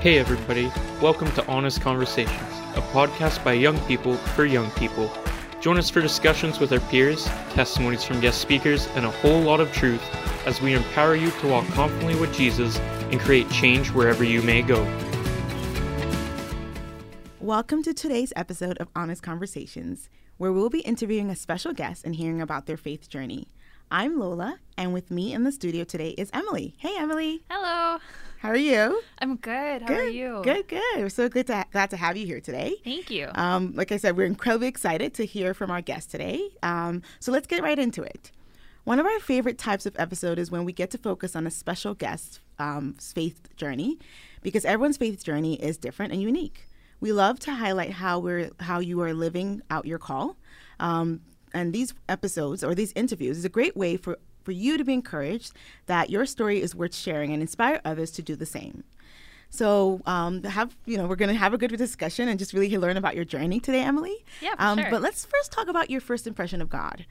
Hey, everybody. Welcome to Honest Conversations, a podcast by young people for young people. Join us for discussions with our peers, testimonies from guest speakers, and a whole lot of truth as we empower you to walk confidently with Jesus and create change wherever you may go. Welcome to today's episode of Honest Conversations, where we'll be interviewing a special guest and hearing about their faith journey. I'm Lola, and with me in the studio today is Emalee. Hey, Emalee. Hello. How are you? I'm good. How good. are you? Good, good. We're so good to glad to have you here today. Thank you. Um, like I said, we're incredibly excited to hear from our guest today. Um, so let's get right into it. One of our favorite types of episode is when we get to focus on a special guest's um, faith journey, because everyone's faith journey is different and unique. We love to highlight how we're how you are living out your call, um, and these episodes or these interviews is a great way for for you to be encouraged that your story is worth sharing and inspire others to do the same. So, um, have you know, we're going to have a good discussion and just really learn about your journey today, Emalee. Yeah, um, sure. But let's first talk about your first impression of God.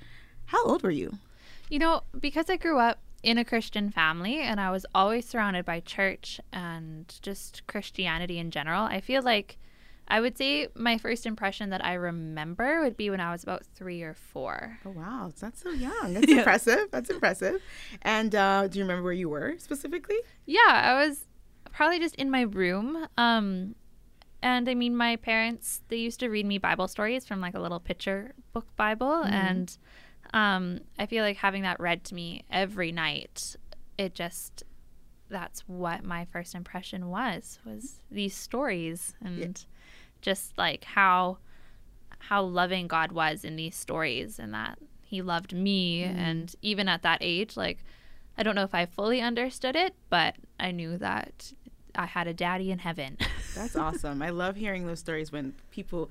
How old were you? You know, because I grew up in a Christian family and I was always surrounded by church and just Christianity in general, I feel like I would say my first impression that I remember would be when I was about three or four. Oh wow, that's so young. That's impressive. That's impressive. And uh, do you remember where you were specifically? Yeah, I was probably just in my room. Um, and I mean, my parents they used to read me Bible stories from like a little picture book Bible, and um, I feel like having that read to me every night, it just that's what my first impression was was these stories and just like how how loving God was in these stories and that he loved me mm. and even at that age like I don't know if I fully understood it but I knew that I had a daddy in heaven. That's awesome. I love hearing those stories when people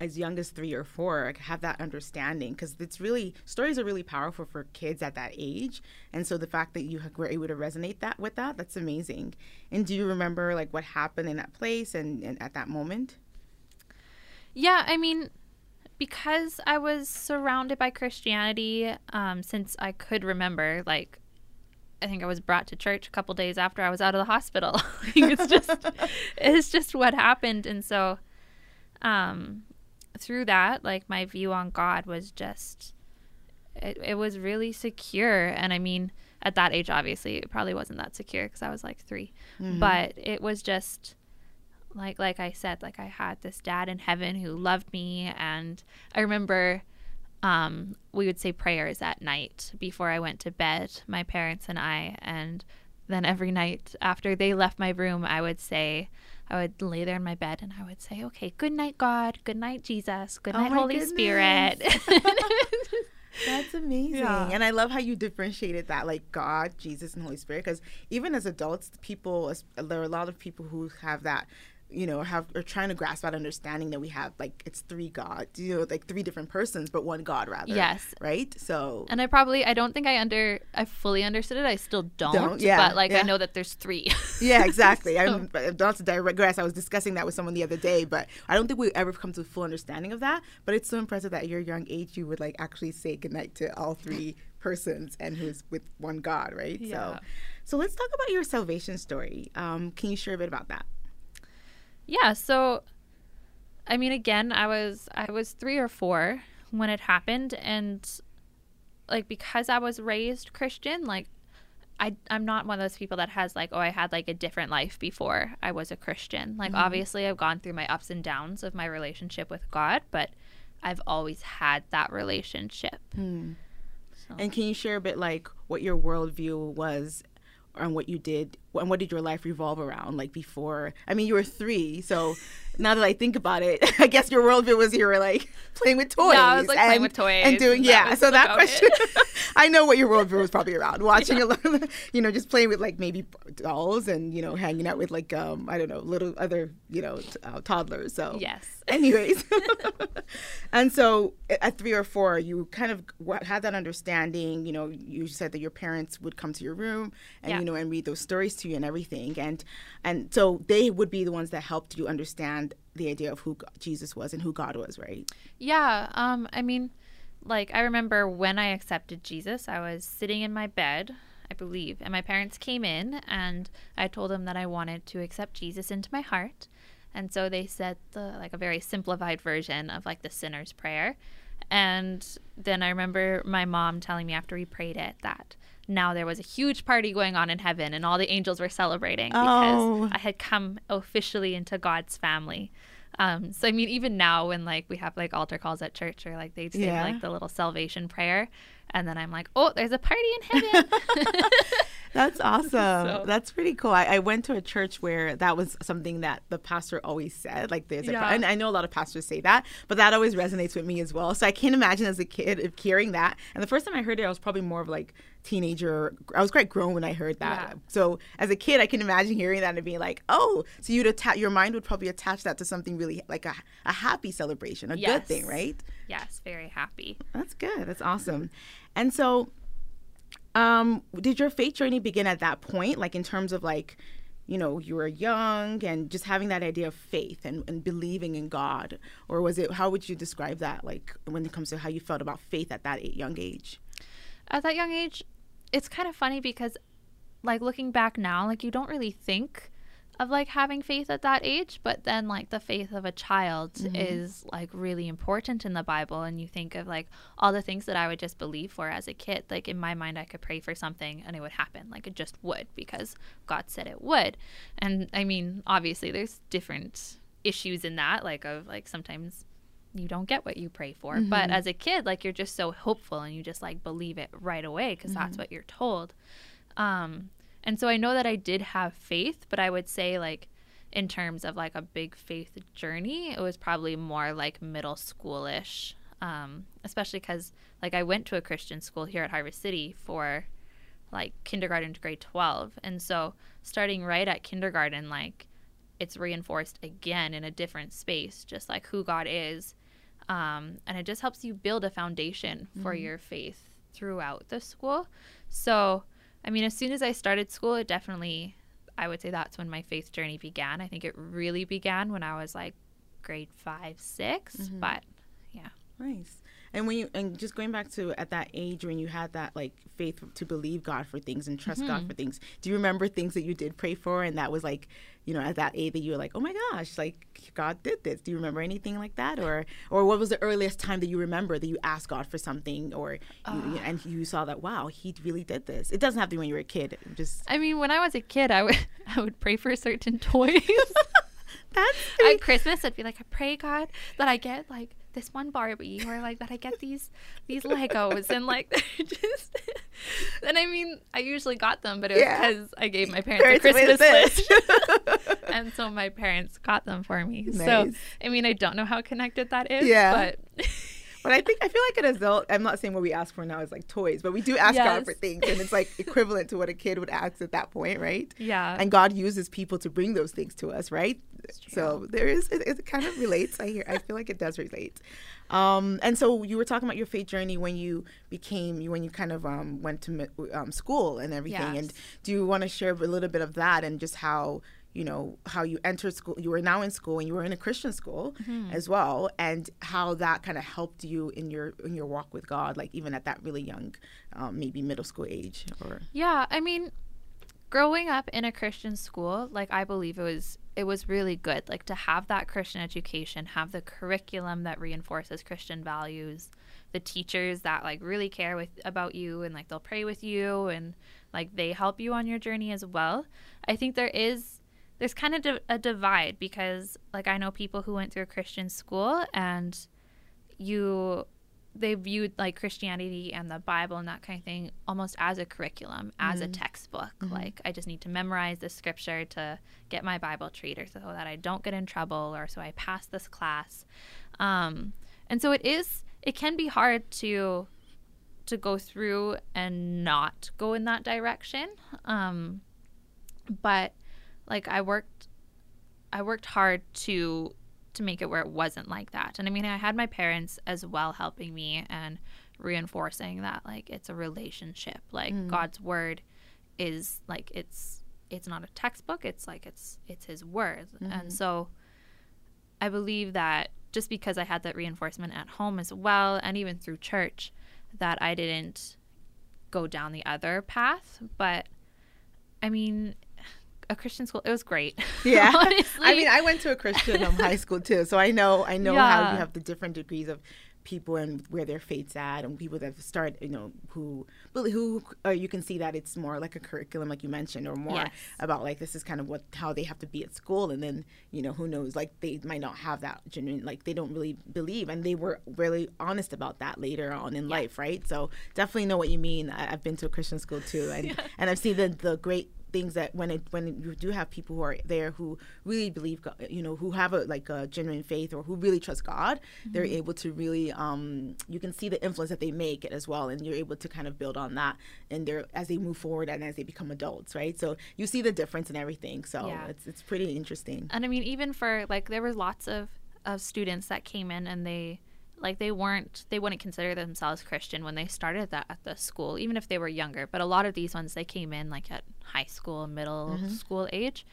as young as three or four have that understanding because it's really stories are really powerful for kids at that age and so the fact that you were able to resonate that with that that's amazing and do you remember like what happened in that place and, and at that moment Yeah, I mean, because I was surrounded by Christianity um, since I could remember, like, I think I was brought to church a couple days after I was out of the hospital. It's just, it's just what happened, and so, um, through that, like my view on God was just, it, it was really secure, and I mean, at that age, obviously, it probably wasn't that secure because I was like 3 but it was just like like I said, like I had this dad in heaven who loved me and I remember um we would say prayers at night before I went to bed, my parents and I and then every night after they left my room, I would say I would lay there in my bed and I would say, "Okay, good night God, good night Jesus, good Oh night my Holy goodness. Spirit." That's amazing. Yeah. And I love how you differentiated that, like God, Jesus, and Holy Spirit. Because even as adults, people, there are a lot of people who have that, you know, have are trying to grasp that understanding that we have, like, it's three gods, you know, like three different persons, but one God, rather. Yes. Right? So, and I probably I don't think I under I fully understood it. I still don't, Don't, yeah, but like yeah. I know that there's 3. yeah, exactly. I'm but not to digress. I was discussing that with someone the other day, but I don't think we ever come to a full understanding of that. But it's so impressive that at your young age, you would like actually say goodnight to all three persons and who's with one God, right? Yeah. So, so let's talk about your salvation story. Um, can you share a bit about that? Yeah, so I mean again, I was I was 3 or 4 when it happened and like because I was raised Christian, like I I'm not one of those people that has like oh I had like a different life before I was a Christian. Like mm-hmm. obviously I've gone through my ups and downs of my relationship with God, but I've always had that relationship. Hmm. So- And can you share a bit like what your worldview was and what you did and what did your life revolve around like before? I mean you were three so now that i think about it i guess your worldview was you were like playing with toys Yeah, I was, like, playing and- with toys, and doing and yeah that so that question i know what your worldview was probably around watching a lot of you know just playing with like maybe dolls and you know hanging out with like um i don't know little other you know t- uh, toddlers so Yes. anyways. And so at three or four you kind of had that understanding you know you said that your parents would come to your room and Yeah. you know and read those stories to you and everything and and so they would be the ones that helped you understand the idea of who jesus was and who god was right Yeah, um I mean like I remember when I accepted Jesus, I was sitting in my bed I believe. And my parents came in and I told them that I wanted to accept Jesus into my heart. And so they said the like a very simplified version of like the sinner's prayer. And then I remember my mom telling me after we prayed it that now there was a huge party going on in heaven and all the angels were celebrating because Oh. I had come officially into God's family. Um, so I mean, even now when like we have like altar calls at church or like they say Yeah. like the little salvation prayer, and then I'm like, oh, there's a party in heaven. That's awesome. So- That's pretty cool. I, I went to a church where that was something that the pastor always said. Like, there's a, and I know a lot of pastors say that, but that always resonates with me as well. So I can't imagine as a kid hearing that. And the first time I heard it, I was probably more of like teenager. I was quite grown when I heard that. Yeah. So as a kid, I can imagine hearing that and being like, oh, so you'd attach your mind would probably attach that to something really like a, a happy celebration, a good thing, right? yes, very happy. That's good. That's awesome. And so, um, did your faith journey begin at that point? Like in terms of like, you know, you were young and just having that idea of faith and, and believing in God, or was it? How would you describe that? Like when it comes to how you felt about faith at that young age? At that young age, it's kind of funny because, like, looking back now, like, you don't really think of like having faith at that age, but then, like, the faith of a child mm-hmm. is like really important in the Bible. And you think of like all the things that I would just believe for as a kid. Like, in my mind, I could pray for something and it would happen. Like, it just would because God said it would. And I mean, obviously, there's different issues in that, like, of like sometimes you don't get what you pray for. But as a kid, like you're just so hopeful and you just like believe it right away because that's what you're told. Um, and so I know that I did have faith, but I would say like in terms of like a big faith journey, it was probably more like middle schoolish. Um, especially because like I went to a Christian school here at Harvest City for like kindergarten to grade 12 and so starting right at kindergarten like it's reinforced again in a different space just like who god is um, and it just helps you build a foundation for your faith throughout the school. So i mean as soon as i started school it definitely i would say that's when my faith journey began. I think it really began when i was like grade five 6 but yeah. Nice. And when you and just going back to at that age when you had that like faith to believe God for things and trust God for mm-hmm. things, do you remember things that you did pray for and that was like, you know, at that age that you were like, oh my gosh, like God did this. Do you remember anything like that, or or what was the earliest time that you remember that you asked God for something, or you, ah. and you saw that wow, He really did this. It doesn't have to be when you were a kid. Just i mean when i was a kid i would i would pray for certain toys that's at Christmas, I'd be like, I pray God that I get like this one Barbie, or like that I get these these Legos, and like they're just. and I mean, I usually got them, but it was Yeah. because I gave my parents, a Christmas list, and so my parents got them for me. So I mean, I don't know how connected that is, Yeah. but But I think I feel like an adult. I'm not saying what we ask for now is like toys, but we do ask God for things, and it's like equivalent to what a kid would ask at that point, right? yeah, And God uses people to bring those things to us, right? So there is it, it kind of relates. I hear. I feel like it does relate. Um, and so you were talking about your faith journey when you became you when you kind of um, went to um, school and everything. And do you want to share a little bit of that and just how you know how you entered school? You were now in school and you were in a Christian school as well, and how that kind of helped you in your in your walk with God, like even at that really young, um, maybe middle school age or Yeah, I mean, growing up in a Christian school, like I believe it was it was really good like to have that Christian education, have the curriculum that reinforces Christian values, the teachers that like really care with about you and like they'll pray with you and like they help you on your journey as well. I think there is there's kind of a divide because like I know people who went through a Christian school and you they viewed like Christianity and the Bible and that kind of thing almost as a curriculum, as a textbook. Like I just need to memorize this scripture to get my Bible treat or so that I don't get in trouble or so I pass this class. Um, and so it is it can be hard to to go through and not go in that direction. Um, but like I worked I worked hard to to make it where it wasn't like that. And I mean, I had my parents as well helping me and reinforcing that like it's a relationship. Like mm. God's word is like it's it's not a textbook. It's like it's it's his word. And mm-hmm. so I believe that just because I had that reinforcement at home as well and even through church that I didn't go down the other path. But I mean, a Christian school, it was great. Yeah. Honestly. I mean, I went to a Christian um, high school too, so I know I know how you have the different degrees of people and where their faith's at, and people that start, you know, who who uh, you can see that it's more like a curriculum, like you mentioned, or more Yes. about like this is kind of what how they have to be at school, and then you know who knows, like they might not have that genuine, like they don't really believe, and they were really honest about that later on in life, right? So definitely know what you mean. I, I've been to a Christian school too, and and I've seen the the great things that when it when you do have people who are there who really believe God, you know who have a like a genuine faith or who really trust God they're able to really um you can see the influence that they make as well and you're able to kind of build on that and they're as they move forward and as they become adults right? So you see the difference in everything so Yeah. it's it's pretty interesting. And I mean, even for like, there were lots of of students that came in and they like they weren't they wouldn't consider themselves Christian when they started that at the school, even if they were younger. But a lot of these ones they came in like at high school, middle mm-hmm. school age.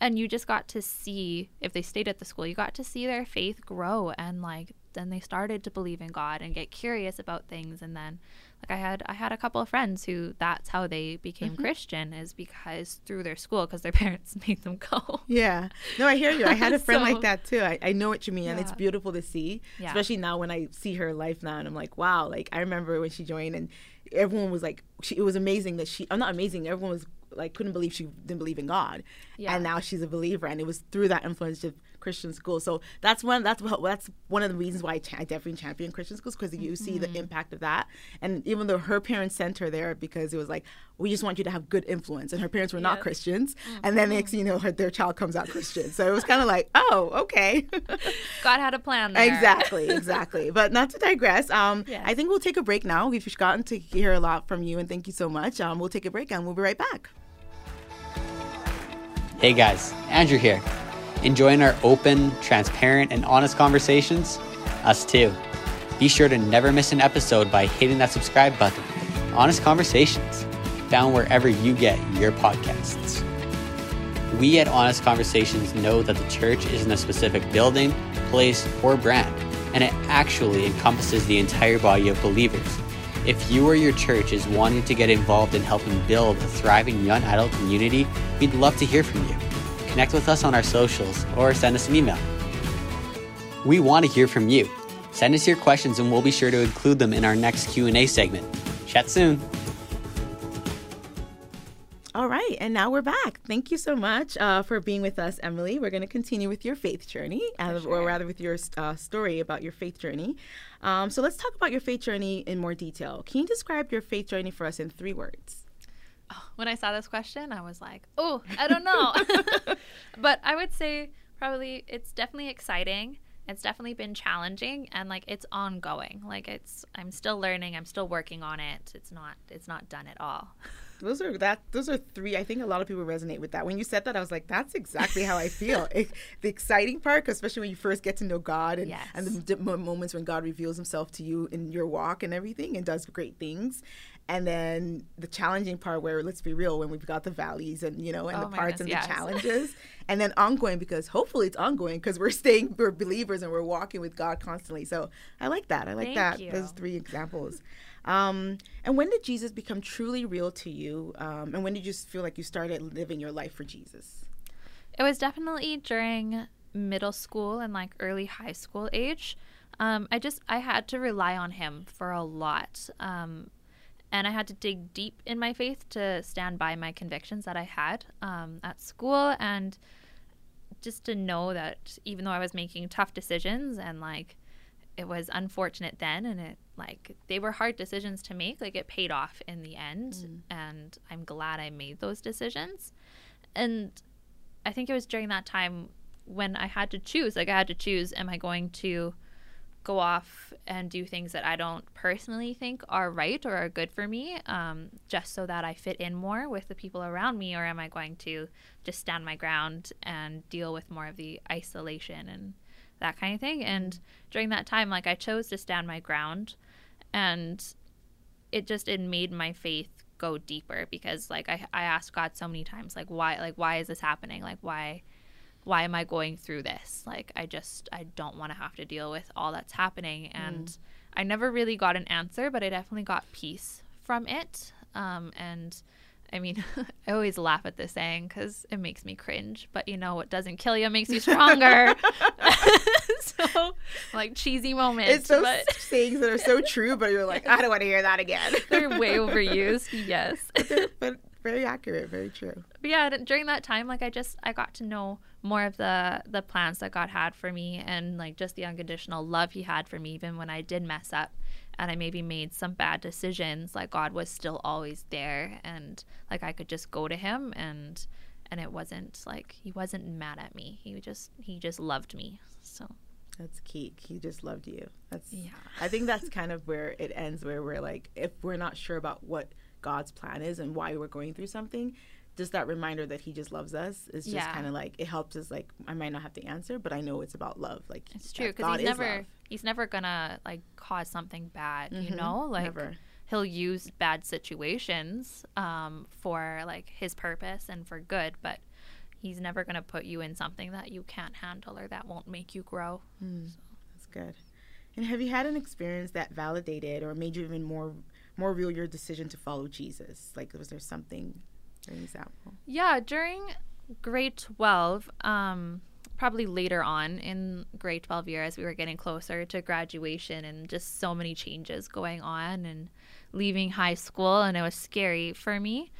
And you just got to see if they stayed at the school, you got to see their faith grow and like then they started to believe in God and get curious about things and then like I had I had a couple of friends who that's how they became mm-hmm. Christian is because through their school because their parents made them go. Yeah. No, I hear you. I had a friend So- like that too. I, I know what you mean, and it's beautiful to see. Yeah. Especially now when I see her life now, and I'm like, wow. Like I remember when she joined, and everyone was like, she, it was amazing that she. I'm not amazing. Everyone was like, couldn't believe she didn't believe in God, Yeah. and now she's a believer, and it was through that influence of Christian school. So that's one. That's what. That's one of the reasons why I, cha- I definitely champion Christian schools because you see Mm-hmm. the impact of that. And even though her parents sent her there because it was like, we just want you to have good influence, and her parents were not Yes. Christians, and then Mm-hmm. next you know, her, their child comes out Christian. So it was kind of like, oh, okay. God had a plan there. exactly, exactly. But not to digress. Um, Yes. I think we'll take a break now. We've gotten to hear a lot from you, and thank you so much. Um, we'll take a break, and we'll be right back. Hey guys, Andrew here. Enjoying our open, transparent, and honest conversations? Us too. Be sure to never miss an episode by hitting that subscribe button. Honest Conversations, found wherever you get your podcasts. We at Honest Conversations know that the church isn't a specific building, place, or brand, and it actually encompasses the entire body of believers. If you or your church is wanting to get involved in helping build a thriving young adult community, we'd love to hear from you. Connect with us on our socials or send us an email. We want to hear from you. Send us your questions and we'll be sure to include them in our next Q&A segment. Chat soon. All right, and now we're back. Thank you so much uh, for being with us, Emalee. We're going to continue with your faith journey, uh, or rather, with your uh, story about your faith journey. Um, so let's talk about your faith journey in more detail. Can you describe your faith journey for us in three words? When I saw this question, I was like, "Oh, I don't know." but I would say probably it's definitely exciting. It's definitely been challenging and like it's ongoing. Like it's I'm still learning, I'm still working on it. It's not it's not done at all. Those are that. Those are three. I think a lot of people resonate with that. When you said that, I was like, "That's exactly how I feel." It, the exciting part, especially when you first get to know God, and Yes. and the di- moments when God reveals Himself to you in your walk and everything, and does great things, and then the challenging part, where let's be real, when we've got the valleys and you know, and Oh the parts goodness, and the challenges, and then ongoing because hopefully it's ongoing because we're staying, we're believers and we're walking with God constantly. So I like that. I like Thank that. you. Those three examples. Um, and when did Jesus become truly real to you? Um, and when did you just feel like you started living your life for Jesus? It was definitely during middle school and like early high school age. Um, I just I had to rely on him for a lot, um, and I had to dig deep in my faith to stand by my convictions that I had um, at school, and just to know that even though I was making tough decisions and like it was unfortunate then and it like they were hard decisions to make like it paid off in the end and i'm glad i made those decisions. And i think it was during that time when i had to choose like i had to choose am i going to go off and do things that i don't personally think are right or are good for me um, just so that i fit in more with the people around me or am i going to just stand my ground and deal with more of the isolation and that kind of thing? And during that time like i chose to stand my ground and it just it made my faith go deeper because like I, I asked god so many times like why like why is this happening? Like why why am i going through this like i just i don't want to have to deal with all that's happening and i never really got an answer but i definitely got peace from it Um, and I mean, I always laugh at this saying because it makes me cringe. But you know, what doesn't kill you makes you stronger. so, like cheesy moments. It's those but sayings that are so true, but you're like, I don't want to hear that again. they're way overused. Yes. They're- but very accurate, very true. but yeah during that time like i just i got to know more of the the plans that god had for me and like just the unconditional love he had for me even when i did mess up and i maybe made some bad decisions like god was still always there and like i could just go to him and and it wasn't like he wasn't mad at me he just he just loved me so That's key. He just loved you. That's Yeah. I think that's kind of where it ends where we're like if we're not sure about what God's plan is and why we're going through something, just that reminder that he just loves us is just Yeah. kind of like it helps us like I might not have to answer, but I know it's about love. Like it's true because he's never love. he's never gonna like cause something bad you Mhm. know like Never. he'll use bad situations um, for like his purpose and for good but he's never going to put you in something that you can't handle or that won't make you grow That's good. And have you had an experience that validated or made you even more more real your decision to follow Jesus? Like was there something an example? yeah during grade 12 um, probably later on in grade 12 year as we were getting closer to graduation and just so many changes going on and leaving high school and it was scary for me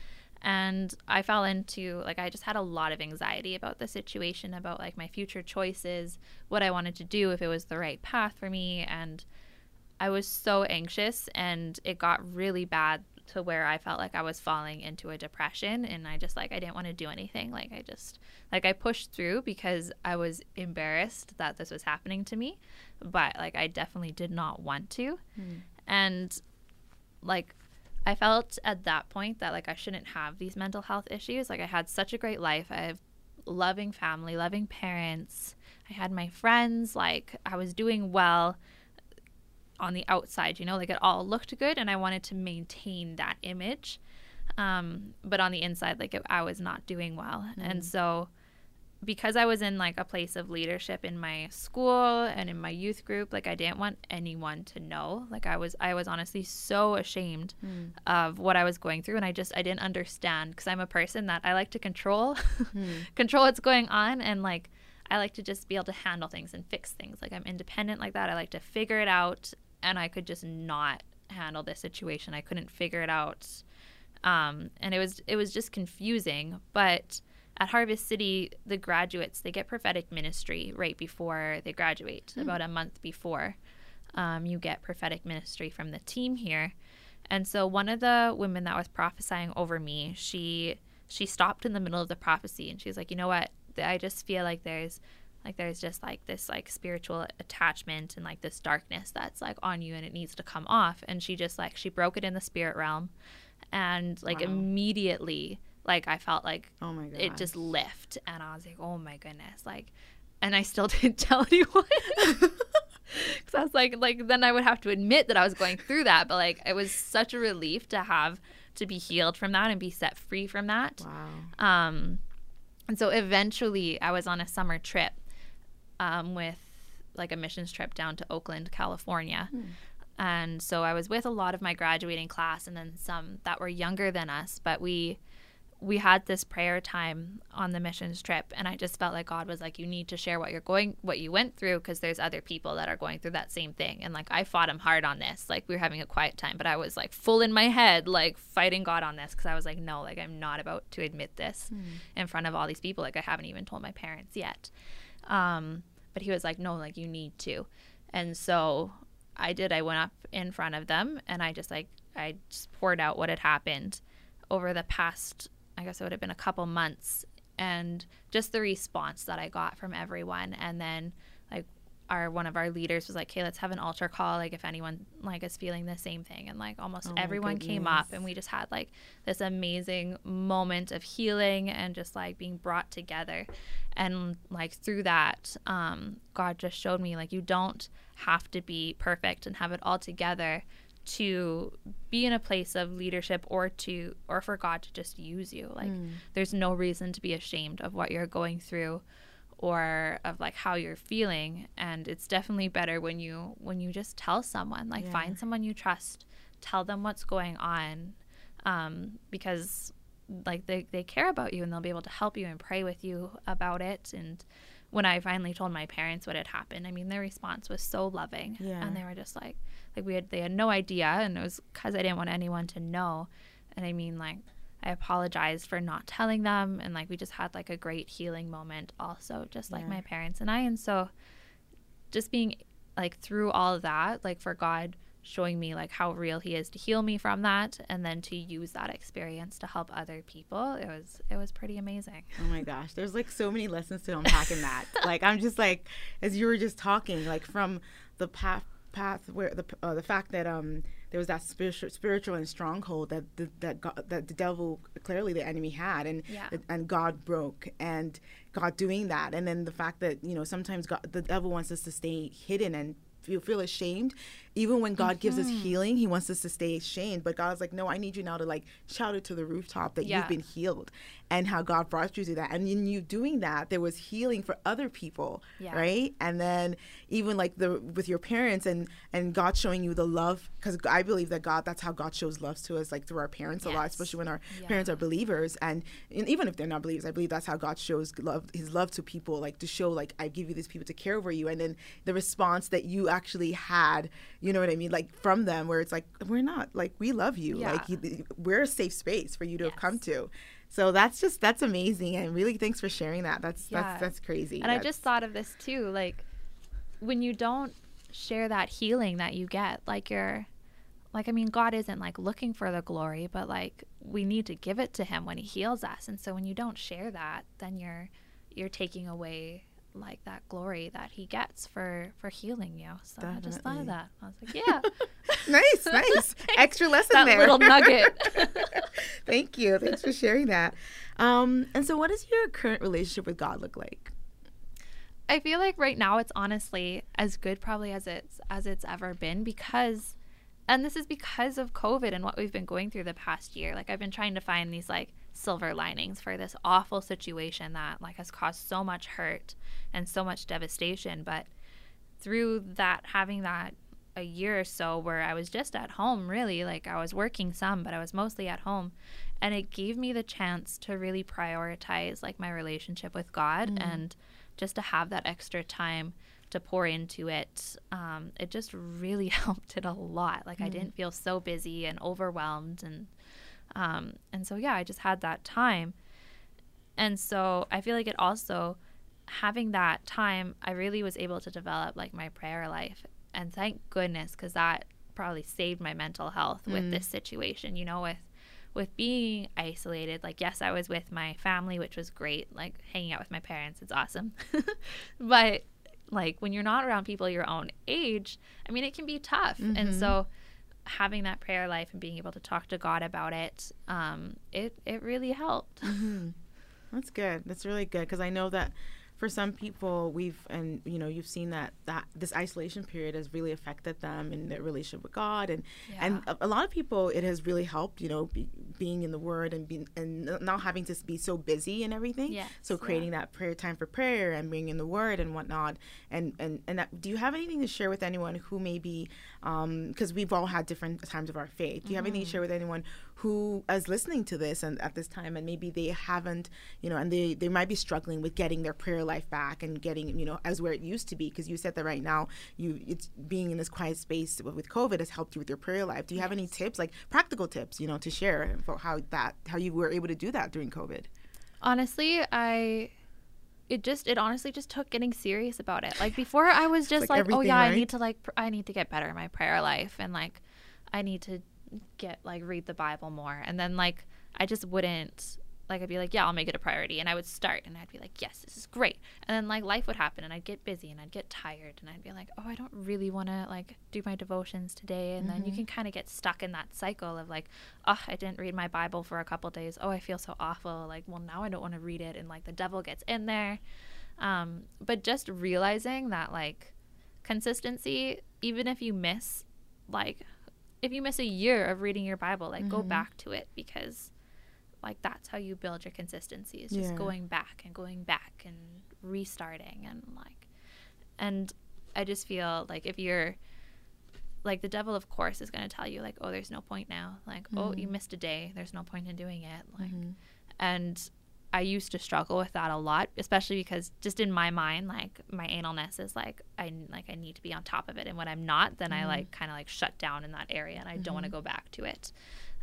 and i fell into like i just had a lot of anxiety about the situation about like my future choices what i wanted to do if it was the right path for me and i was so anxious and it got really bad to where i felt like i was falling into a depression and i just like i didn't want to do anything like i just like i pushed through because i was embarrassed that this was happening to me but like i definitely did not want to hmm. and like I felt at that point that like I shouldn't have these mental health issues. Like I had such a great life. I have loving family, loving parents. I had my friends, like I was doing well on the outside, you know, like it all looked good and I wanted to maintain that image. Um, but on the inside, like it, I was not doing well. And mm. so because I was in like a place of leadership in my school and in my youth group, like I didn't want anyone to know. Like I was I was honestly so ashamed mm. of what I was going through and I just I didn't understand because I'm a person that I like to control hmm. control what's going on and like I like to just be able to handle things and fix things. Like I'm independent like that. I like to figure it out and I could just not handle this situation. I couldn't figure it out. Um, and it was it was just confusing, but at Harvest City, the graduates they get prophetic ministry right before they graduate, about a month before. Um, you get prophetic ministry from the team here, and so one of the women that was prophesying over me, she she stopped in the middle of the prophecy and she's like, you know what? I just feel like there's like there's just like this like spiritual attachment and like this darkness that's like on you and it needs to come off. And she just like she broke it in the spirit realm, and like Wow. immediately like I felt like Oh my god. it just lift and i was like oh my goodness like and i still didn't tell anyone because i was like like then i would have to admit that i was going through that but like it was such a relief to have to be healed from that and be set free from that Wow. um and so eventually i was on a summer trip um with like a missions trip down to oakland california. And so i was with a lot of my graduating class and then some that were younger than us but we we had this prayer time on the missions trip and i just felt like god was like you need to share what you're going what you went through because there's other people that are going through that same thing. And like i fought him hard on this. Like we were having a quiet time but i was like full in my head like fighting god on this because i was like no like i'm not about to admit this in front of all these people. Like i haven't even told my parents yet. Um but he was like no like you need to. And so i did i went up in front of them and i just like i just poured out what had happened over the past i guess it would have been a couple months and just the response that i got from everyone. And then our one of our leaders was like okay let's have an altar call like if anyone like is feeling the same thing. And like almost Oh everyone came up and we just had like this amazing moment of healing and just like being brought together. And like through that um god just showed me like you don't have to be perfect and have it all together to be in a place of leadership or to or for god to just use you. Like there's no reason to be ashamed of what you're going through or of like how you're feeling and it's definitely better when you when you just tell someone like Yeah. find someone you trust tell them what's going on um, because like they, they care about you and they'll be able to help you and pray with you about it and when i finally told my parents what had happened i mean their response was so loving Yeah. and they were just like like we had they had no idea and it was because i didn't want anyone to know and i mean like i apologized for not telling them and like we just had like a great healing moment also just like Yeah. my parents and i and so just being like through all of that like for god showing me like how real he is to heal me from that and then to use that experience to help other people it was it was pretty amazing Oh my gosh, there's like so many lessons to unpack in that. like I'm just like, as you were just talking, like from the path path where the uh, the fact that um there was that spiritual spiritual and stronghold that the, that God, that the devil clearly the enemy had and Yeah. and God broke and God doing that and then the fact that you know sometimes God, the devil wants us to stay hidden and feel feel ashamed even when God gives us Mm-hmm. healing he wants us to stay ashamed but God's like no I need you now to like shout it to the rooftop that Yeah. you've been healed and how God brought you to that. And in you doing that, there was healing for other people, Yeah. right? And then even like the with your parents and and God showing you the love because I believe that God that's how God shows love to us like through our parents a lot, especially when our Yeah. parents are believers and, and even if they're not believers, I believe that's how God shows love His love to people like to show like I give you these people to care over you and then the response that you actually had, you know what I mean, like from them where it's like we're not like we love you Yeah. like you, we're a safe space for you to have come to. So that's just that's amazing and really thanks for sharing that. That's Yeah. that's that's crazy. And I just thought of this too, like when you don't share that healing that you get, like you're like I mean God isn't like looking for the glory, but like we need to give it to him when he heals us. And so when you don't share that, then you're you're taking away like that glory that he gets for for healing you. So I just thought of that. I was like, yeah, nice, nice. Extra lesson that there. little nugget. Thank you. Thanks for sharing that. Um, and so what does your current relationship with God look like? I feel like right now it's honestly as good probably as it's as it's ever been because and this is because of COVID and what we've been going through the past year. Like I've been trying to find these like silver linings for this awful situation that like has caused so much hurt and so much devastation, but through that having that a year or so where I was just at home really like I was working some but I was mostly at home and it gave me the chance to really prioritize like my relationship with God and just to have that extra time to pour into it um, it just really helped it a lot. Like I didn't feel so busy and overwhelmed and um, and so yeah I just had that time and so I feel like it also having that time, I really was able to develop like my prayer life. And thank goodness, because that probably saved my mental health with this situation, you know, with with being isolated. Like, yes, I was with my family, which was great, like hanging out with my parents, it's awesome. but like when you're not around people your own age, I mean, it can be tough. And so having that prayer life and being able to talk to God about it, um, it it really helped. That's good. That's really good because I know that for some people we've and you know you've seen that that this isolation period has really affected them in their relationship with God and and a, a lot of people it has really helped you know be, being in the Word and being and not having to be so busy and everything. Yes, so creating that prayer time for prayer and being in the Word and whatnot. And and and that, do you have anything to share with anyone who maybe um, because we've all had different times of our faith? Do you have anything to share with anyone who is listening to this and at this time and maybe they haven't you know and they they might be struggling with getting their prayer life back and getting you know as where it used to be. Because you said that right now you it's being in this quiet space with, with covid has helped you with your prayer life. Do you have any tips like practical tips you know to share for how that how you were able to do that during covid? Honestly i it just it honestly just took getting serious about it. Like before i was just like like, oh yeah i need to like pr- i need to get better in my prayer life and like i need to get like read the bible more. And then like i just wouldn't like i'd be like yeah i'll make it a priority. And i would start and i'd be like yes this is great. And then like life would happen and i'd get busy and i'd get tired and i'd be like oh i don't really want to like do my devotions today. And then you can kind of get stuck in that cycle of like oh i didn't read my bible for a couple days. Oh i feel so awful. Like well now i don't want to read it. And like the devil gets in there. Um, but just realizing that like consistency even if you miss like if you miss a year of reading your bible like go back to it because like that's how you build your consistency is just Yeah. going back and going back and restarting and like and i just feel like if you're like the devil of course is going to tell you like oh there's no point now. Like oh Mm-hmm. you missed a day. There's no point in doing it. Like and i used to struggle with that a lot especially because just in my mind like my analness is like i like i need to be on top of it. And when i'm not then Mm-hmm. i like kind of like shut down in that area and i don't want to go back to it.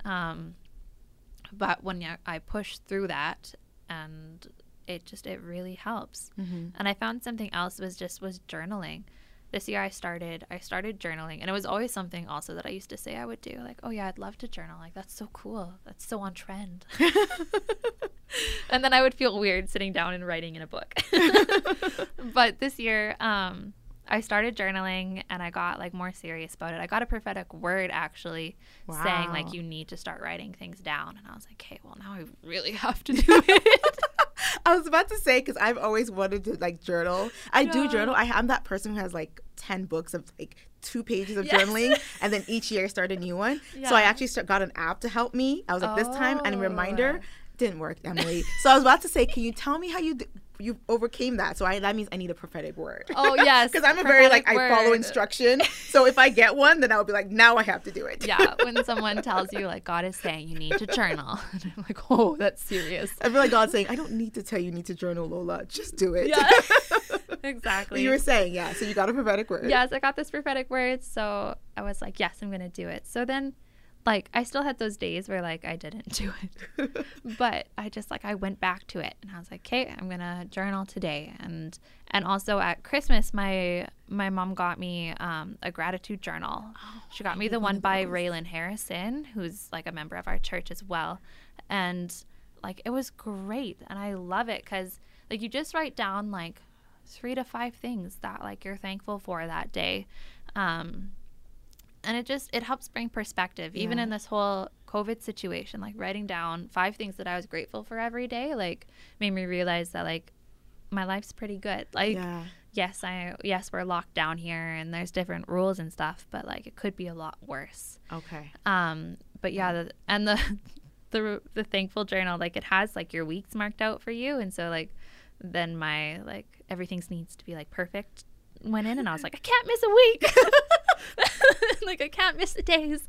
Um but when I push through that and it just it really helps. Mm-hmm. and i found something else was just was journaling. This year i started i started journaling and it was always something also that i used to say i would do like oh yeah i'd love to journal like that's so cool. That's so on trend and then i would feel weird sitting down and writing in a book but this year um I started journaling and I got like more serious about it. I got a prophetic word actually saying like you need to start writing things down and I was like, "Okay, well now I really have to do it." I was about to say because I've always wanted to like journal. I do journal. I, I'm that person who has like ten books of like two pages of Yes. journaling, and then each year I start a new one. So I actually start, got an app to help me. I was like, this time and a reminder Oh. Didn't work, Emalee. so I was about to say, can you tell me how you d- you overcame that? So I that means I need a prophetic word. Oh, yes, because I'm a very like prophetic I follow instruction. So if I get one, then I'll be like, now I have to do it. yeah, when someone tells you like God is saying you need to journal, and I'm like, oh, that's serious. I feel like God's saying, I don't need to tell you you need to journal, Lola. Just do it. Yeah, exactly. you were saying, yeah. So you got a prophetic word. yes, I got this prophetic word, so I was like, yes, I'm gonna do it. So then, like, I still had those days where like I didn't do it, but I just like I went back to it, and I was like, okay, I'm gonna journal today, and and also at Christmas, my my mom got me um, a gratitude journal. she got me the one by Raylan Harrison, who's like a member of our church as well, and like it was great, and I love it because like you just write down like three to five things that like you're thankful for that day. Um and it just it helps bring perspective even Yeah. in this whole covid situation like writing down five things that i was grateful for every day like made me realize that like my life's pretty good like Yeah. yes i yes we're locked down here and there's different rules and stuff but like it could be a lot worse Okay. um but yeah the, and the the the thankful journal like it has like your weeks marked out for you and so like then my like everything needs to be like perfect went in and i was like i can't miss a week like i can't miss the days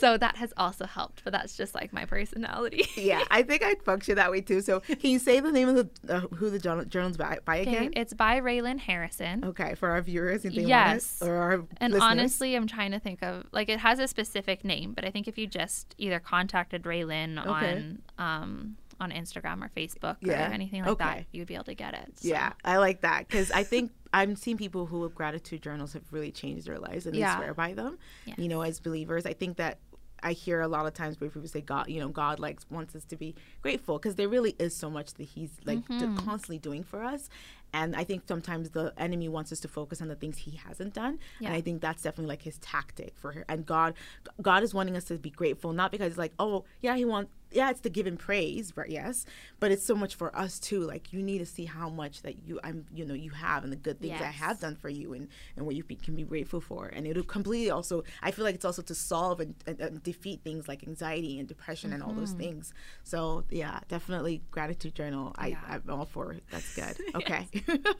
so that has also helped but that's just like my personality Yeah, I think I'd function that way too. So can you say the name of the uh, who the journal, journal's by, by okay, again? it's by raylan harrison Okay, for our viewers, if they Yes. want it, or our And listeners. honestly, I'm trying to think of like it has a specific name, but I think if you just either contacted Raylan Okay. on um on Instagram or Facebook Yeah. or anything like Okay. that, you would be able to get it. So, yeah, I like that because I think I'm seeing people who have gratitude journals have really changed their lives and they Yeah. swear by them. Yes. You know, as believers, I think that. I hear a lot of times where people say God, you know, God likes wants us to be grateful because there really is so much that He's like Mm-hmm. constantly doing for us, and I think sometimes the enemy wants us to focus on the things He hasn't done, Yeah. and I think that's definitely like His tactic for her. And God, God is wanting us to be grateful, not because it's like, oh yeah, He wants, yeah, it's the giving praise, but yes, but it's so much for us too. Like you need to see how much that you, I'm, you know, you have and the good things I have done for you, and and what you be, can be grateful for, and it'll completely also. I feel like it's also to solve and, and, and defeat things like anxiety and depression and all those things. So yeah, definitely gratitude journal. I, Yeah. I'm all for. it. That's good. Okay,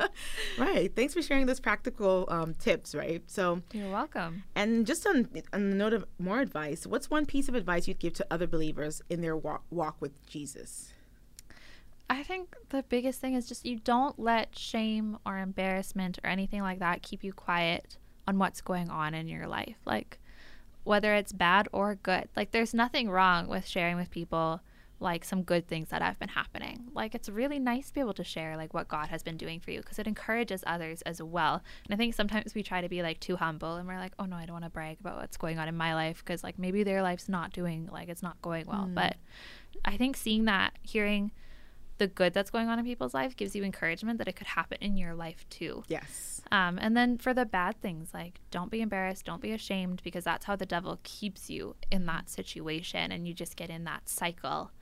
right. Thanks for sharing those practical um, tips. Right. So. You're welcome. And just on, on the note of more advice, what's one piece of advice you'd give to other believers in their walk, walk with Jesus? I think the biggest thing is just you don't let shame or embarrassment or anything like that keep you quiet on what's going on in your life. Like whether it's bad or good. Like there's nothing wrong with sharing with people like some good things that have been happening. Like it's really nice to be able to share like what God has been doing for you because it encourages others as well. And I think sometimes we try to be like too humble and we're like, "Oh no, I don't want to brag about what's going on in my life because like maybe their life's not doing like it's not going well." But I think seeing that, hearing the good that's going on in people's life gives you encouragement that it could happen in your life too. Yes. Um, and then for the bad things, like don't be embarrassed, don't be ashamed, because that's how the devil keeps you in that situation, and you just get in that cycle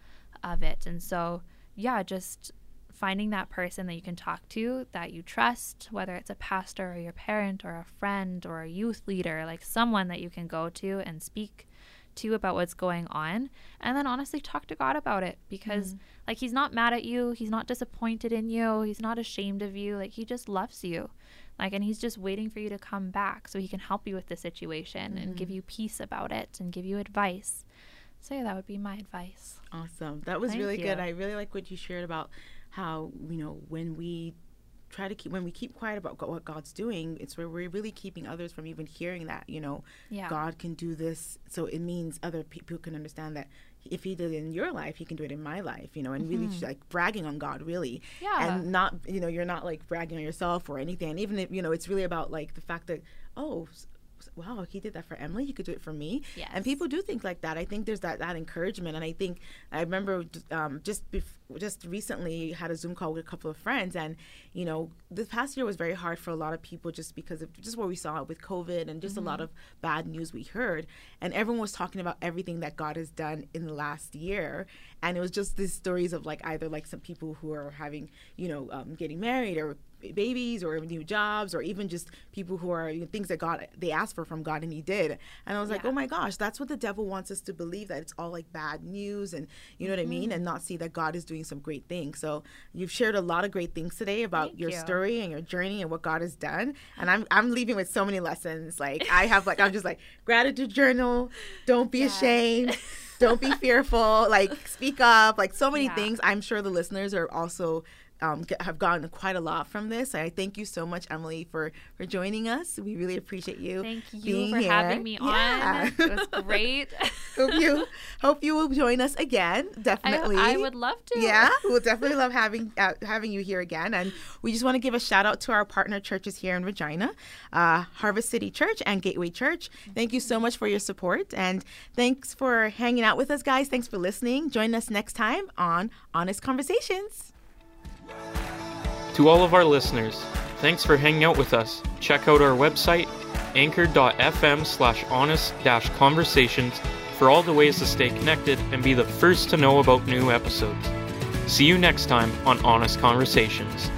of it. And so, yeah, just finding that person that you can talk to that you trust, whether it's a pastor or your parent or a friend or a youth leader, like someone that you can go to and speak to about what's going on and then honestly talk to God about it because mm-hmm. like he's not mad at you, he's not disappointed in you, he's not ashamed of you, like he just loves you. Like and he's just waiting for you to come back so he can help you with the situation and give mm-hmm. you peace about it and give you advice. So yeah, that would be my advice. Awesome. That was Thank really good. I really like what you shared about how, you know, when we try to keep when we keep quiet about what God's doing, it's where we're really keeping others from even hearing that, you know, Yeah. God can do this. So it means other people can understand that if he did it in your life, he can do it in my life, you know, and really like bragging on God really. Mm-hmm. Yeah. And not, you know, you're not like bragging on yourself or anything. And even if, you know, it's really about like the fact that, oh, wow, he did that for Emalee. He could do it for me. Yes. And people do think like that. I think there's that, that encouragement. And I think I remember um, just bef- just recently had a Zoom call with a couple of friends. And, you know, this past year was very hard for a lot of people just because of just what we saw with COVID and just a lot of bad news we heard. And everyone was talking about everything that God has done in the last year. And it was just these stories of like either like some people who are having, you know, um, getting married or babies or new jobs or even just people who are you know, things that God they asked for from God and he did. And I was like, "Oh my gosh, that's what the devil wants us to believe that it's all like bad news and you know what I mean Mm-hmm. and not see that God is doing some great things." So, you've shared a lot of great things today about Thank your you. story and your journey and what God has done. And I'm I'm leaving with so many lessons. Like I have like I'm just like gratitude journal, don't be Yes. ashamed. Don't be fearful. Like, speak up. Like, so many Yeah. things. I'm sure the listeners are also um, have gotten quite a lot from this. I thank you so much, Emalee, for for joining us. We really appreciate you. Thank you for here. having me Yeah. on. It was great. hope you hope you will join us again. I, Definitely. I would love to. Yeah, we'll definitely love having uh, having you here again. And we just want to give a shout out to our partner churches here in Regina, uh, Harvest City Church and Gateway Church. Thank you so much for your support, and thanks for hanging out with us, guys. Thanks for listening. Join us next time on Honest Conversations. To all of our listeners, thanks for hanging out with us. Check out our website, anchor.fm slash honest conversations for all the ways to stay connected and be the first to know about new episodes. See you next time on Honest Conversations.